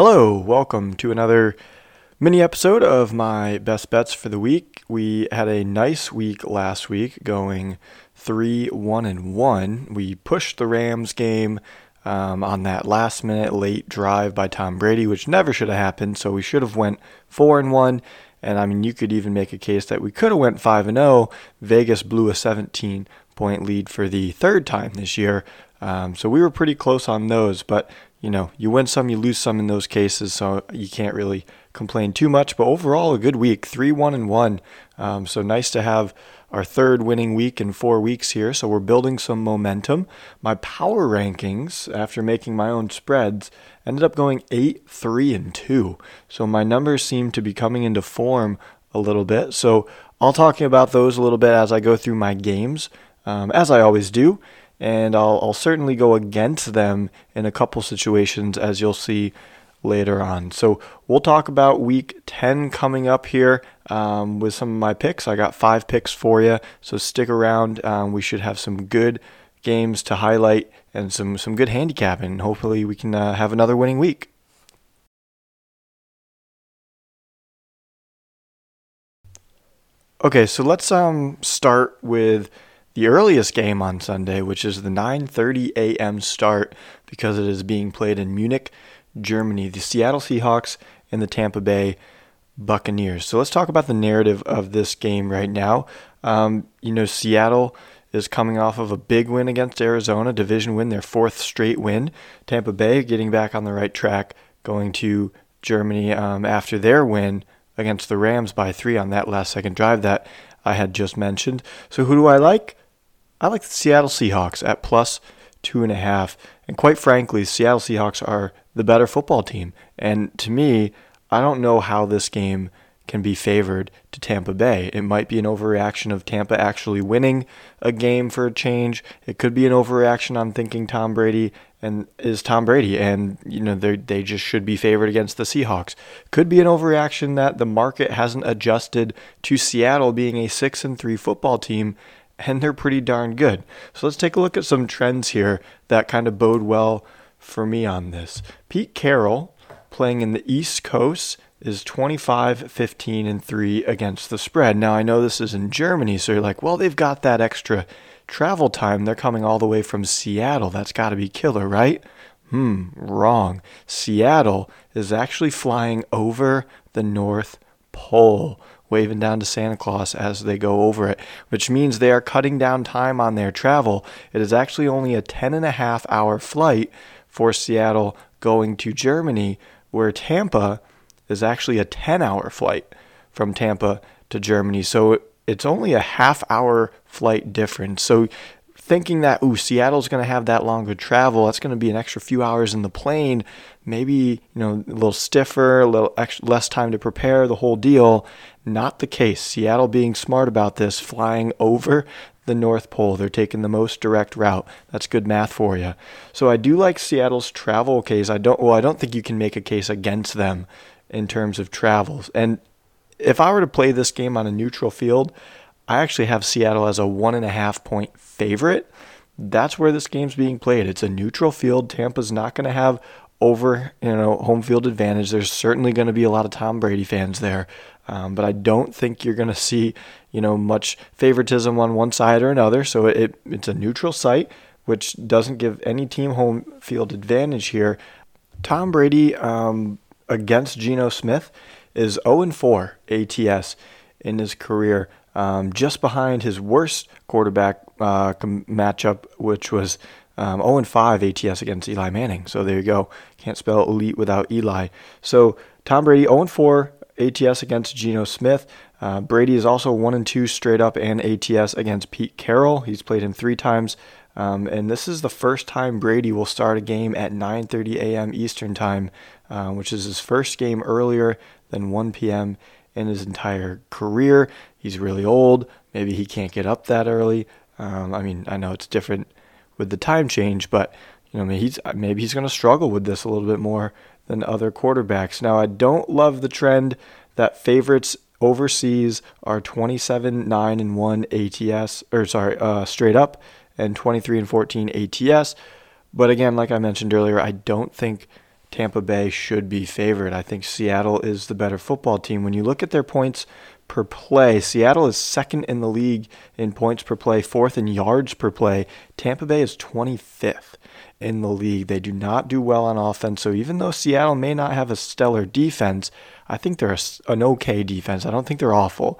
Hello, welcome to another mini episode of my best bets for the week. We had a nice week last week going 3 1 and 1. We pushed the Rams game um, on that last minute late drive by Tom Brady, which never should have happened, so we should have went 4 and 1. And I mean, you could even make a case that we could have went 5 and 0. Vegas blew a 17 point lead for the third time this year. Um, so we were pretty close on those, but you know, you win some, you lose some in those cases, so you can't really complain too much. But overall, a good week, three one and one. Um, so nice to have our third winning week in four weeks here. So we're building some momentum. My power rankings, after making my own spreads, ended up going eight three and two. So my numbers seem to be coming into form a little bit. So I'll talk about those a little bit as I go through my games, um, as I always do and I'll, I'll certainly go against them in a couple situations, as you'll see later on. So we'll talk about week 10 coming up here um, with some of my picks. I got five picks for you, so stick around. Um, we should have some good games to highlight and some, some good handicapping. Hopefully, we can uh, have another winning week. Okay, so let's um, start with the earliest game on Sunday, which is the 9:30 a.m. start because it is being played in Munich, Germany. The Seattle Seahawks and the Tampa Bay Buccaneers. So let's talk about the narrative of this game right now. Um, you know, Seattle is coming off of a big win against Arizona, division win, their fourth straight win. Tampa Bay getting back on the right track, going to Germany um, after their win against the Rams by three on that last second drive that I had just mentioned. So who do I like? I like the Seattle Seahawks at plus two and a half. And quite frankly, Seattle Seahawks are the better football team. And to me, I don't know how this game can be favored to Tampa Bay. It might be an overreaction of Tampa actually winning a game for a change. It could be an overreaction on thinking Tom Brady and is Tom Brady and you know they they just should be favored against the Seahawks. Could be an overreaction that the market hasn't adjusted to Seattle being a 6 and 3 football team and they're pretty darn good. So let's take a look at some trends here that kind of bode well for me on this. Pete Carroll playing in the East Coast is 25 15 and 3 against the spread. Now I know this is in Germany, so you're like, "Well, they've got that extra travel time. They're coming all the way from Seattle. That's got to be killer, right?" Hmm, wrong. Seattle is actually flying over the North Pole waving down to Santa Claus as they go over it, which means they are cutting down time on their travel. It is actually only a 10 and a half hour flight for Seattle going to Germany, where Tampa is actually a 10 hour flight from Tampa to Germany. So it's only a half hour flight difference. So thinking that ooh Seattle's going to have that longer travel, that's going to be an extra few hours in the plane, maybe you know a little stiffer, a little extra, less time to prepare, the whole deal. Not the case. Seattle being smart about this, flying over the North Pole. They're taking the most direct route. That's good math for you. So I do like Seattle's travel case. I don't well, I don't think you can make a case against them in terms of travels. And if I were to play this game on a neutral field, I actually have Seattle as a one and a half point favorite. That's where this game's being played. It's a neutral field. Tampa's not going to have over you know home field advantage. There's certainly going to be a lot of Tom Brady fans there, um, but I don't think you're going to see you know much favoritism on one side or another. So it, it's a neutral site, which doesn't give any team home field advantage here. Tom Brady um, against Geno Smith is 0 4 ATS in his career um, just behind his worst quarterback uh, matchup, which was um, 0 5 ATS against Eli Manning. So there you go. Can't spell elite without Eli. So Tom Brady 0 and 4 ATS against Geno Smith. Uh, Brady is also 1 and 2 straight up and ATS against Pete Carroll. He's played him three times. Um, and this is the first time Brady will start a game at 9:30 a.m. Eastern Time, uh, which is his first game earlier than 1 p.m in his entire career. He's really old. Maybe he can't get up that early. Um, I mean, I know it's different with the time change, but you know, maybe he's maybe he's going to struggle with this a little bit more than other quarterbacks. Now, I don't love the trend that favorites overseas are 27 9 and 1 ATS or sorry, uh, straight up and 23 and 14 ATS. But again, like I mentioned earlier, I don't think Tampa Bay should be favored. I think Seattle is the better football team. When you look at their points per play, Seattle is second in the league in points per play, fourth in yards per play. Tampa Bay is 25th in the league. They do not do well on offense. So even though Seattle may not have a stellar defense, I think they're an okay defense. I don't think they're awful.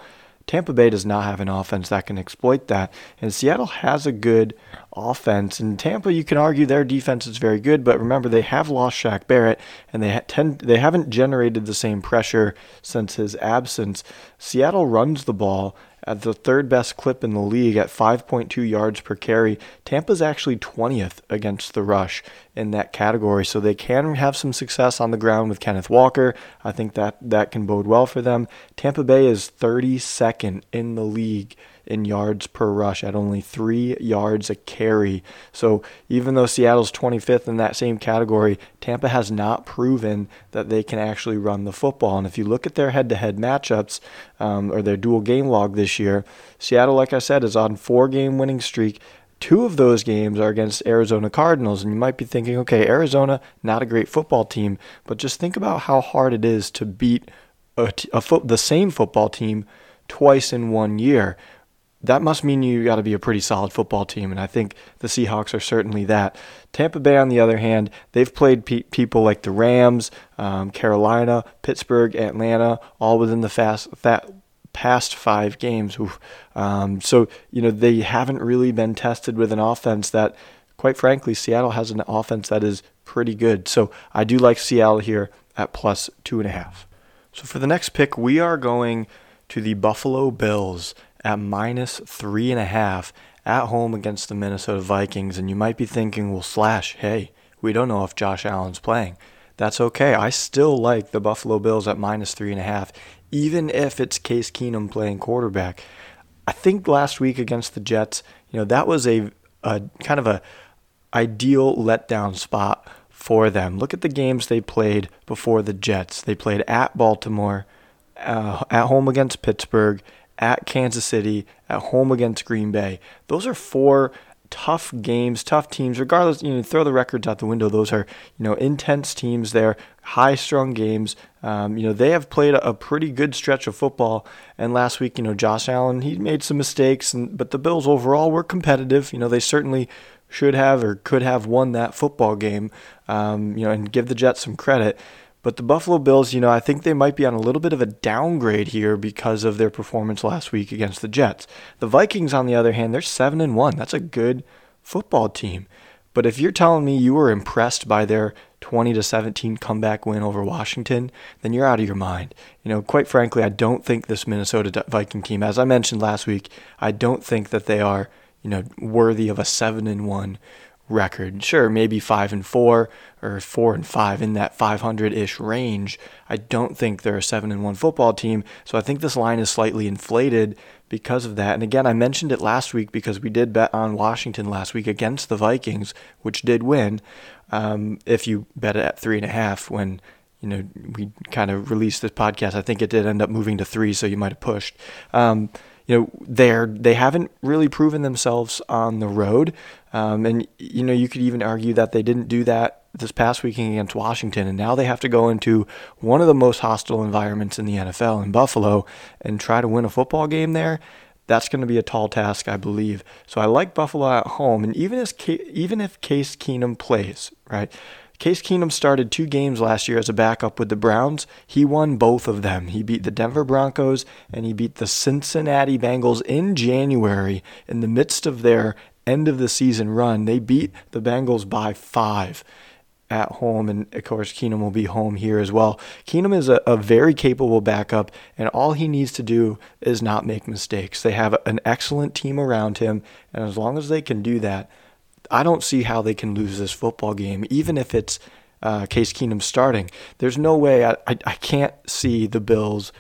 Tampa Bay does not have an offense that can exploit that. And Seattle has a good offense. And Tampa, you can argue their defense is very good, but remember they have lost Shaq Barrett, and they tend they haven't generated the same pressure since his absence. Seattle runs the ball at the third best clip in the league at 5.2 yards per carry. Tampa's actually 20th against the rush in that category, so they can have some success on the ground with Kenneth Walker. I think that that can bode well for them. Tampa Bay is 32nd in the league in yards per rush at only three yards a carry. So even though Seattle's 25th in that same category, Tampa has not proven that they can actually run the football. And if you look at their head to head matchups um, or their dual game log this year, Seattle, like I said, is on four game winning streak. Two of those games are against Arizona Cardinals, and you might be thinking, okay, Arizona, not a great football team, but just think about how hard it is to beat a, a fo- the same football team twice in one year that must mean you got to be a pretty solid football team, and I think the Seahawks are certainly that. Tampa Bay, on the other hand, they've played pe- people like the Rams, um, Carolina, Pittsburgh, Atlanta, all within the fast that past five games. Um, so you know they haven't really been tested with an offense that, quite frankly, Seattle has an offense that is pretty good. So I do like Seattle here at plus two and a half. So for the next pick, we are going to the Buffalo Bills at minus three and a half at home against the Minnesota Vikings. And you might be thinking, well, Slash, hey, we don't know if Josh Allen's playing. That's okay. I still like the Buffalo Bills at minus three and a half, even if it's Case Keenum playing quarterback. I think last week against the Jets, you know, that was a, a kind of a ideal letdown spot for them. Look at the games they played before the Jets. They played at Baltimore, uh, at home against Pittsburgh, at Kansas City, at home against Green Bay. Those are four tough games, tough teams. Regardless, you know, throw the records out the window. Those are you know intense teams. They're high-strung games. Um, you know they have played a, a, pretty good stretch of football. And last week, you know, Josh Allen he made some mistakes, and but the Bills overall were competitive. You know they certainly should have or could have won that football game. Um, you know, and give the Jets some credit. But the Buffalo Bills, you know, I think they might be on a little bit of a downgrade here because of their performance last week against the Jets. The Vikings, on the other hand, they're 7 and 1. That's a good football team. But if you're telling me you were impressed by their 20 to 17 comeback win over Washington, then you're out of your mind. You know, quite frankly, I don't think this Minnesota Viking team, as I mentioned last week, I don't think that they are, you know, worthy of a 7 and 1 record. Sure, maybe five and four or four and five in that 500 ish range. I don't think they're a seven and one football team. So I think this line is slightly inflated because of that. And again, I mentioned it last week because we did bet on Washington last week against the Vikings, which did win. Um, if you bet it at three and a half when you know we kind of released this podcast, I think it did end up moving to three, so you might have pushed. Um, you know they're they haven't really proven themselves on the road, um, and you know you could even argue that they didn't do that this past weekend against Washington, and now they have to go into one of the most hostile environments in the NFL in Buffalo and try to win a football game there. That's going to be a tall task, I believe. So I like Buffalo at home, and even if even if Case Keenum plays, right? Case Keenum started two games last year as a backup with the Browns. He won both of them. He beat the Denver Broncos and he beat the Cincinnati Bengals in January in the midst of their end of the season run. They beat the Bengals by five at home, and of course, Keenum will be home here as well. Keenum is a, a, very capable backup, and all he needs to do is not make mistakes. They have an excellent team around him, and as long as they can do that, I don't see how they can lose this football game, even if it's uh, Case Keenum starting. There's no way I, I, I can't see the Bills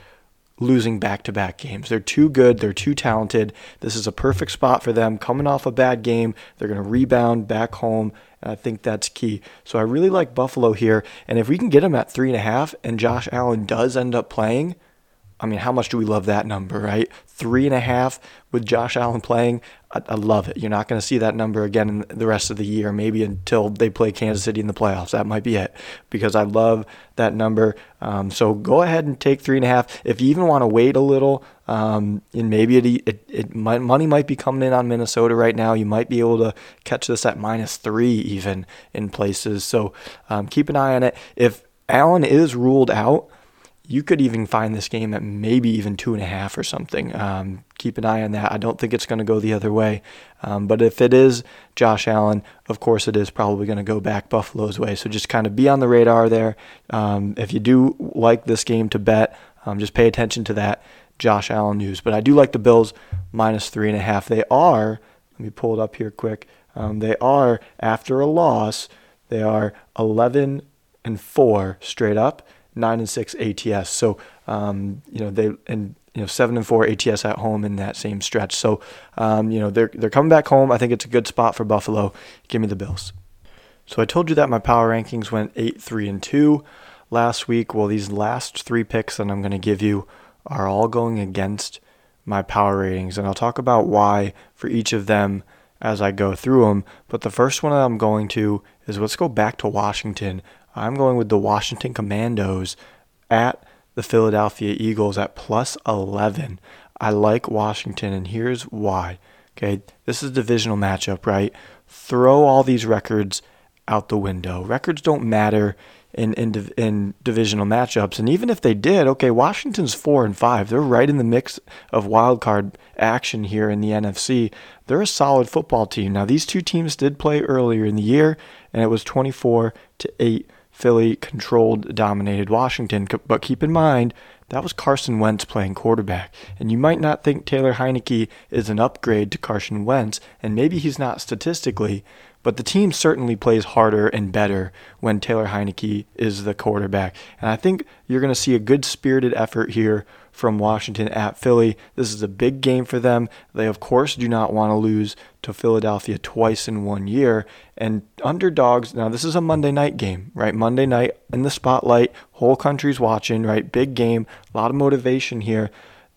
losing back to back games. They're too good. They're too talented. This is a perfect spot for them. Coming off a bad game, they're going to rebound back home. And I think that's key. So I really like Buffalo here. And if we can get them at three and a half and Josh Allen does end up playing, I mean, how much do we love that number, right? Three and a half with Josh Allen playing. I, I love it. You're not going to see that number again in the rest of the year, maybe until they play Kansas City in the playoffs. That might be it because I love that number. Um, so go ahead and take three and a half. If you even want to wait a little, um, and maybe it, it, it might, money might be coming in on Minnesota right now. You might be able to catch this at minus three even in places. So um, keep an eye on it. If Allen is ruled out, you could even find this game at maybe even two and a half or something. Um, keep an eye on that. I don't think it's going to go the other way. Um, but if it is Josh Allen, of course it is probably going to go back Buffalo's way. So just kind of be on the radar there. Um, if you do like this game to bet, um, just pay attention to that Josh Allen news. But I do like the Bills minus three and a half. They are, let me pull it up here quick. Um, they are, after a loss, they are 11 and 4 straight up nine and six ATS. So um, you know they and you know seven and four ATS at home in that same stretch. So um, you know they're they're coming back home. I think it's a good spot for Buffalo. Give me the Bills. So I told you that my power rankings went eight, three, and two last week. Well, these last three picks that I'm going to give you are all going against my power ratings, and I'll talk about why for each of them as I go through them. But the first one that I'm going to is let's go back to Washington. I'm going with the Washington Commanders at the Philadelphia Eagles at plus 11. I like Washington, and here's why. Okay, this is a divisional matchup, right? Throw all these records out the window. Records don't matter in in, in divisional matchups, and even if they did, okay, Washington's four and five. They're right in the mix of wild card action here in the NFC. They're a solid football team. Now, these two teams did play earlier in the year, and it was 24 to eight Philly controlled, dominated Washington. But keep in mind, that was Carson Wentz playing quarterback. And you might not think Taylor Heinicke is an upgrade to Carson Wentz, and maybe he's not statistically, but the team certainly plays harder and better when Taylor Heinicke is the quarterback. And I think you're going to see a good spirited effort here from Washington at Philly. This is a big game for them. They, of course, do not want to lose to Philadelphia twice in one year. And underdogs, now this is a Monday night game, right? Monday night in the spotlight, whole country's watching, right? Big game, a lot of motivation here.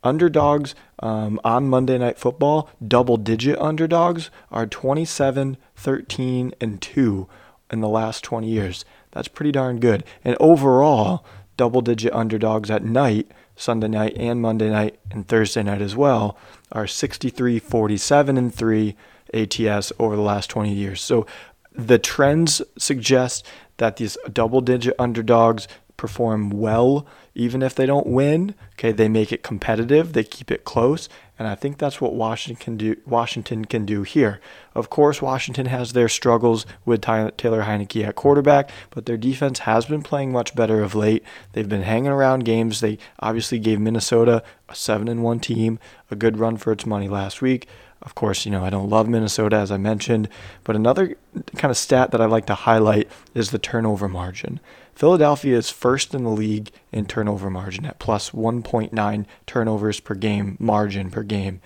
Underdogs um, on Monday Night Football, double digit underdogs, are 27, 13, and 2 in the last 20 years. That's pretty darn good. And overall, double digit underdogs at night Sunday night and Monday night and Thursday night as well are 63, 47, and 3 ATS over the last 20 years. So the trends suggest that these double digit underdogs perform well even if they don't win. Okay, they make it competitive, they keep it close, and I think that's what Washington can do. Washington can do here. Of course, Washington has their struggles with Taylor Heinicke at quarterback, but their defense has been playing much better of late. They've been hanging around games. They obviously gave Minnesota a seven and one team a good run for its money last week. Of course, you know, I don't love Minnesota, as I mentioned, but another kind of stat that I like to highlight is the turnover margin. Philadelphia is first in the league in turnover margin at plus 1.9 turnovers per game margin per game.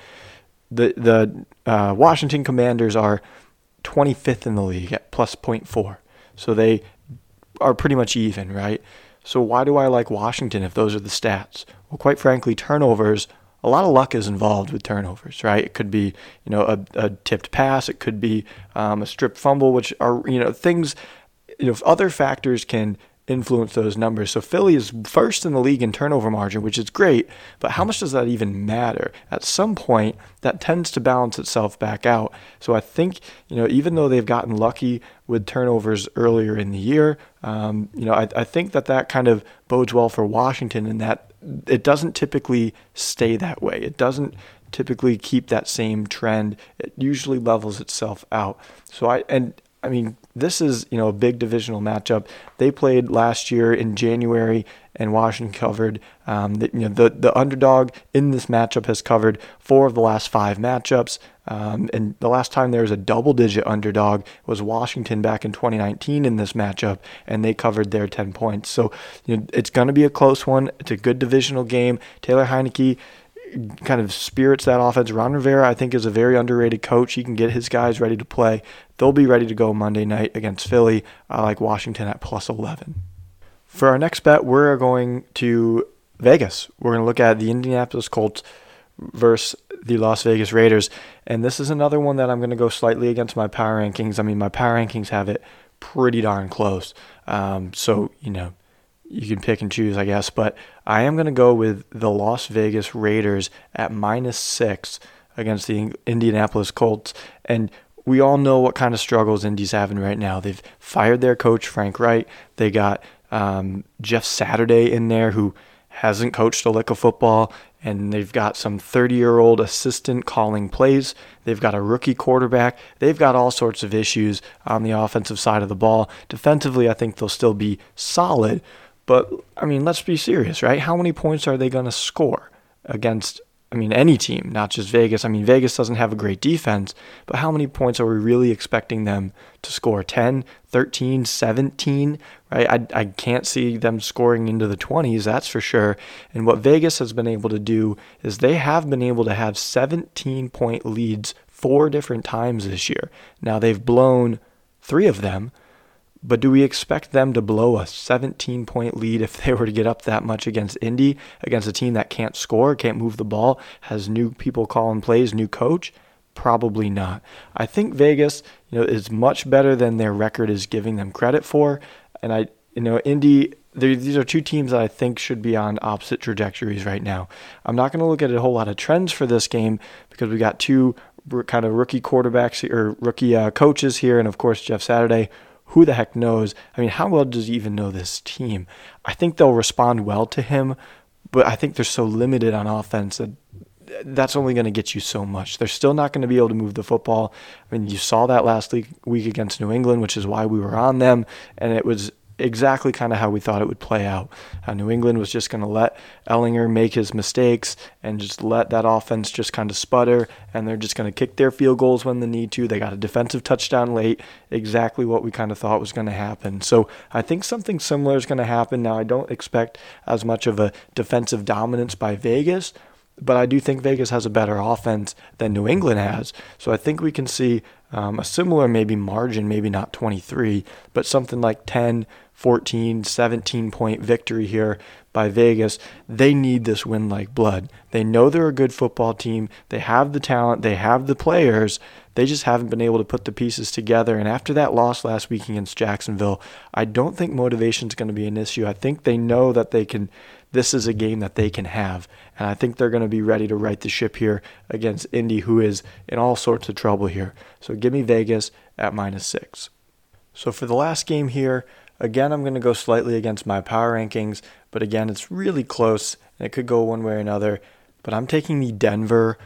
The the uh, Washington Commanders are 25th in the league at plus 0.4. So they are pretty much even, right? So why do I like Washington if those are the stats? Well, quite frankly, turnovers a lot of luck is involved with turnovers, right? It could be, you know, a, a tipped pass. It could be um, a strip fumble, which are, you know, things, you know, other factors can influence those numbers. So Philly is first in the league in turnover margin, which is great, but how much does that even matter? At some point, that tends to balance itself back out. So I think, you know, even though they've gotten lucky with turnovers earlier in the year, um, you know, I, I think that that kind of bodes well for Washington in that it doesn't typically stay that way. It doesn't typically keep that same trend. It usually levels itself out. So I and I mean this is you know a big divisional matchup. They played last year in January, and Washington covered. Um, the, you know the the underdog in this matchup has covered four of the last five matchups. Um, and the last time there was a double digit underdog was Washington back in 2019 in this matchup, and they covered their 10 points. So you know, it's going to be a close one. It's a good divisional game. Taylor Heinicke kind of spirits that offense. Ron Rivera, I think, is a very underrated coach. He can get his guys ready to play. They'll be ready to go Monday night against Philly. I like Washington at plus 11. For our next bet, we're going to Vegas. We're going to look at the Indianapolis Colts versus the Las Vegas Raiders. And this is another one that I'm going to go slightly against my power rankings. I mean, my power rankings have it pretty darn close. Um, so, you know, you can pick and choose, I guess. But I am going to go with the Las Vegas Raiders at minus six against the Indianapolis Colts. And we all know what kind of struggles Indy's having right now. They've fired their coach, Frank Reich. They got um, Jeff Saturday in there, who hasn't coached a lick of football, and they've got some 30 year old assistant calling plays. They've got a rookie quarterback. They've got all sorts of issues on the offensive side of the ball. Defensively, I think they'll still be solid, but I mean, let's be serious, right? How many points are they going to score against I mean, any team, not just Vegas. I mean, Vegas doesn't have a great defense, but how many points are we really expecting them to score? 10, 13, 17, right? I, I can't see them scoring into the 20s, that's for sure. And what Vegas has been able to do is they have been able to have 17 point leads four different times this year. Now, they've blown three of them, but do we expect them to blow a 17 point lead if they were to get up that much against Indy, against a team that can't score, can't move the ball, has new people calling plays, new coach? Probably not. I think Vegas, you know, is much better than their record is giving them credit for. And I, you know, Indy, these are two teams that I think should be on opposite trajectories right now. I'm not going to look at a whole lot of trends for this game because we got two kind of rookie quarterbacks or rookie uh, coaches here, and of course Jeff Saturday, who the heck knows? I mean, how well does he even know this team? I think they'll respond well to him, but I think they're so limited on offense that that's only going to get you so much. They're still not going to be able to move the football. I mean, you saw that last week against New England, which is why we were on them, and it was exactly kind of how we thought it would play out. Uh, New England was just going to let Ehlinger make his mistakes and just let that offense just kind of sputter, and they're just going to kick their field goals when they need to. They got a defensive touchdown late, exactly what we kind of thought was going to happen. So I think something similar is going to happen. Now, I don't expect as much of a defensive dominance by Vegas. But I do think Vegas has a better offense than New England has. So I think we can see um, a similar maybe margin, maybe not 23, but something like 10 14, 17 point victory here by Vegas. They need this win like blood. They know they're a good football team. They have the talent, they have the players. They just haven't been able to put the pieces together. And after that loss last week against Jacksonville, I don't think motivation is going to be an issue. I think they know that they can this is a game that they can have. And I think they're going to be ready to right the ship here against Indy, who is in all sorts of trouble here. So give me Vegas at minus six. So for the last game here, Again, I'm going to go slightly against my power rankings, but again, it's really close and it could go one way or another. But I'm taking the Denver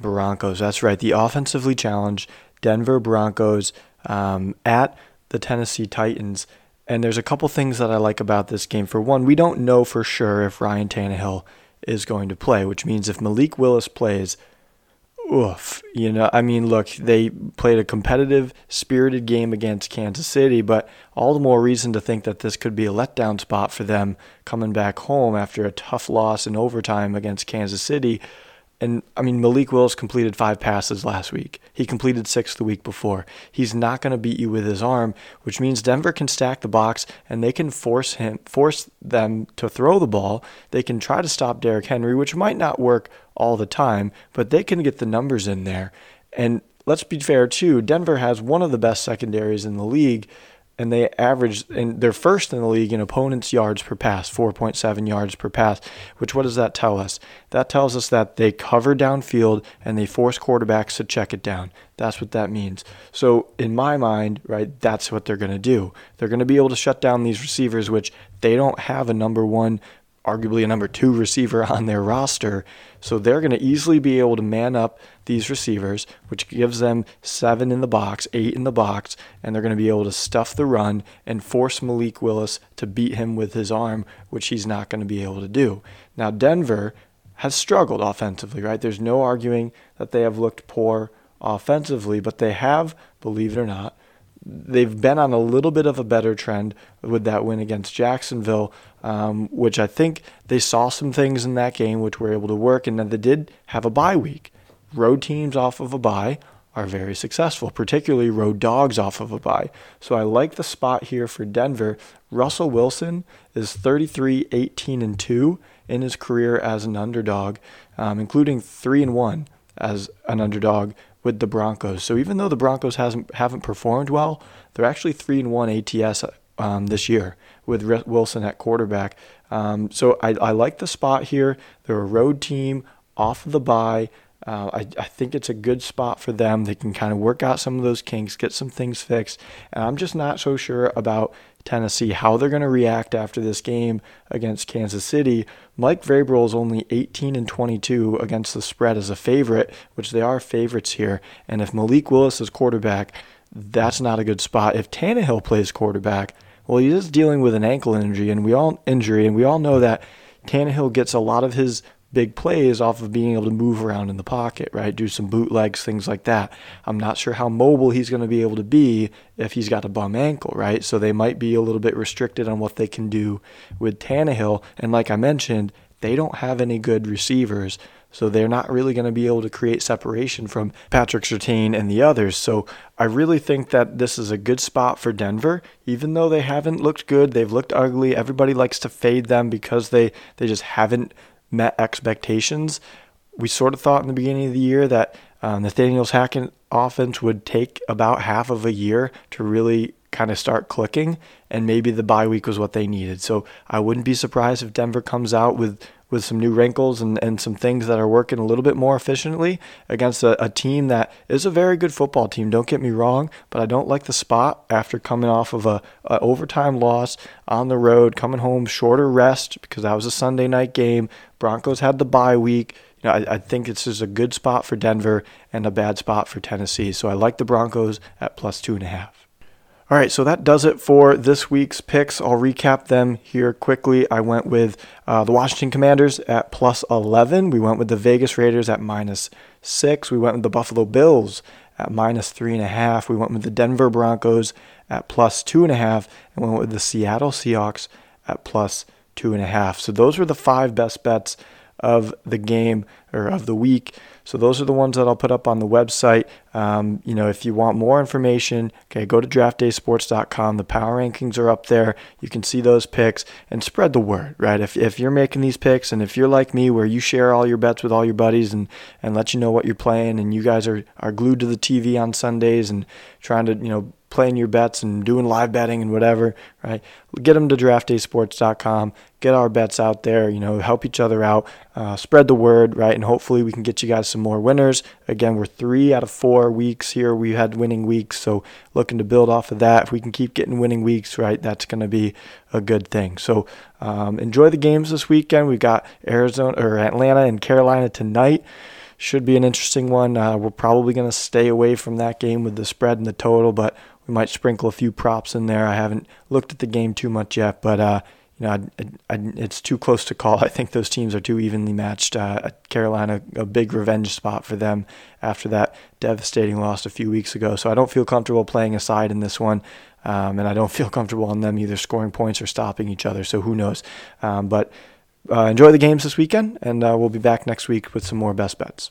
Broncos. That's right, the offensively challenged Denver Broncos um, at the Tennessee Titans. And there's a couple things that I like about this game. For one, we don't know for sure if Ryan Tannehill is going to play, which means if Malik Willis plays, oof. You know, I mean, look, they played a competitive, spirited game against Kansas City, but all the more reason to think that this could be a letdown spot for them coming back home after a tough loss in overtime against Kansas City. And I mean, Malik Willis completed five passes last week. He completed six the week before. He's not going to beat you with his arm, which means Denver can stack the box and they can force him, force them to throw the ball. They can try to stop Derrick Henry, which might not work all the time, but they can get the numbers in there. And let's be fair too. Denver has one of the best secondaries in the league and they average and they're first in the league in opponents yards per pass 4.7 yards per pass which what does that tell us? That tells us that they cover downfield and they force quarterbacks to check it down. That's what that means. So in my mind right that's what they're going to do. They're going to be able to shut down these receivers which they don't have a number one arguably a number two receiver on their roster. So they're going to easily be able to man up these receivers, which gives them seven in the box, eight in the box, and they're going to be able to stuff the run and force Malik Willis to beat him with his arm, which he's not going to be able to do. Now, Denver has struggled offensively, right? There's no arguing that they have looked poor offensively, but they have, believe it or not, they've been on a little bit of a better trend with that win against Jacksonville, um, which I think they saw some things in that game which were able to work, and then they did have a bye week. Road teams off of a bye are very successful, particularly road dogs off of a bye. So I like the spot here for Denver. Russell Wilson is 33, 18, and 2 in his career as an underdog, um, including 3 and 1 as an underdog with the Broncos. So even though the Broncos hasn't haven't performed well, they're actually 3 and 1 ATS um, this year with Wilson at quarterback. Um, so I, I like the spot here. They're a road team off of the bye. Uh, I, I think it's a good spot for them. They can kind of work out some of those kinks, get some things fixed. And I'm just not so sure about Tennessee, how they're going to react after this game against Kansas City. Mike Vrabel is only 18 and 22 against the spread as a favorite, which they are favorites here. And if Malik Willis is quarterback, that's not a good spot. If Tannehill plays quarterback, well, he is dealing with an ankle injury, and we all injury, and we all know that Tannehill gets a lot of his big plays off of being able to move around in the pocket, right? Do some bootlegs, things like that. I'm not sure how mobile he's going to be able to be if he's got a bum ankle, right? So they might be a little bit restricted on what they can do with Tannehill. And like I mentioned, they don't have any good receivers. So they're not really going to be able to create separation from Patrick Surtain and the others. So I really think that this is a good spot for Denver. Even though they haven't looked good, they've looked ugly. Everybody likes to fade them because they, they just haven't met expectations. We sort of thought in the beginning of the year that um, Nathaniel's Hackett offense would take about half of a year to really kind of start clicking, and maybe the bye week was what they needed. So I wouldn't be surprised if Denver comes out with with some new wrinkles and, and some things that are working a little bit more efficiently against a, a team that is a very good football team. Don't get me wrong, but I don't like the spot after coming off of a, a overtime loss on the road, coming home shorter rest because that was a Sunday night game. Broncos had the bye week. You know, I, I think this is a good spot for Denver and a bad spot for Tennessee. So I like the Broncos at plus two and a half. All right, so that does it for this week's picks. I'll recap them here quickly. I went with uh, the Washington Commanders at plus 11. We went with the Vegas Raiders at minus 6. We went with the Buffalo Bills at minus 3.5. We went with the Denver Broncos at plus 2.5. And we went with the Seattle Seahawks at plus 2.5. So those were the five best bets of the game or of the week. So those are the ones that I'll put up on the website. Um, you know, if you want more information, okay, go to draftdaysports.com. The power rankings are up there. You can see those picks and spread the word, right? If, if you're making these picks and if you're like me where you share all your bets with all your buddies and, and let you know what you're playing and you guys are, are glued to the TV on Sundays and trying to, you know, playing your bets and doing live betting and whatever, right? Get them to draftdaysports.com. Get our bets out there, you know, help each other out, uh, spread the word, right? And hopefully we can get you guys some more winners. Again, we're three out of four weeks here. We had winning weeks, so looking to build off of that. If we can keep getting winning weeks, right, that's going to be a good thing. So um, enjoy the games this weekend. We've got Arizona or Atlanta and Carolina tonight should be an interesting one. Uh, we're probably going to stay away from that game with the spread and the total, but we might sprinkle a few props in there. I haven't looked at the game too much yet, but uh, you know, I, I, it's too close to call. I think those teams are too evenly matched. Uh, Carolina, a big revenge spot for them after that devastating loss a few weeks ago. So I don't feel comfortable playing a side in this one, um, and I don't feel comfortable on them either scoring points or stopping each other. So who knows? Um, but uh, enjoy the games this weekend, and uh, we'll be back next week with some more best bets.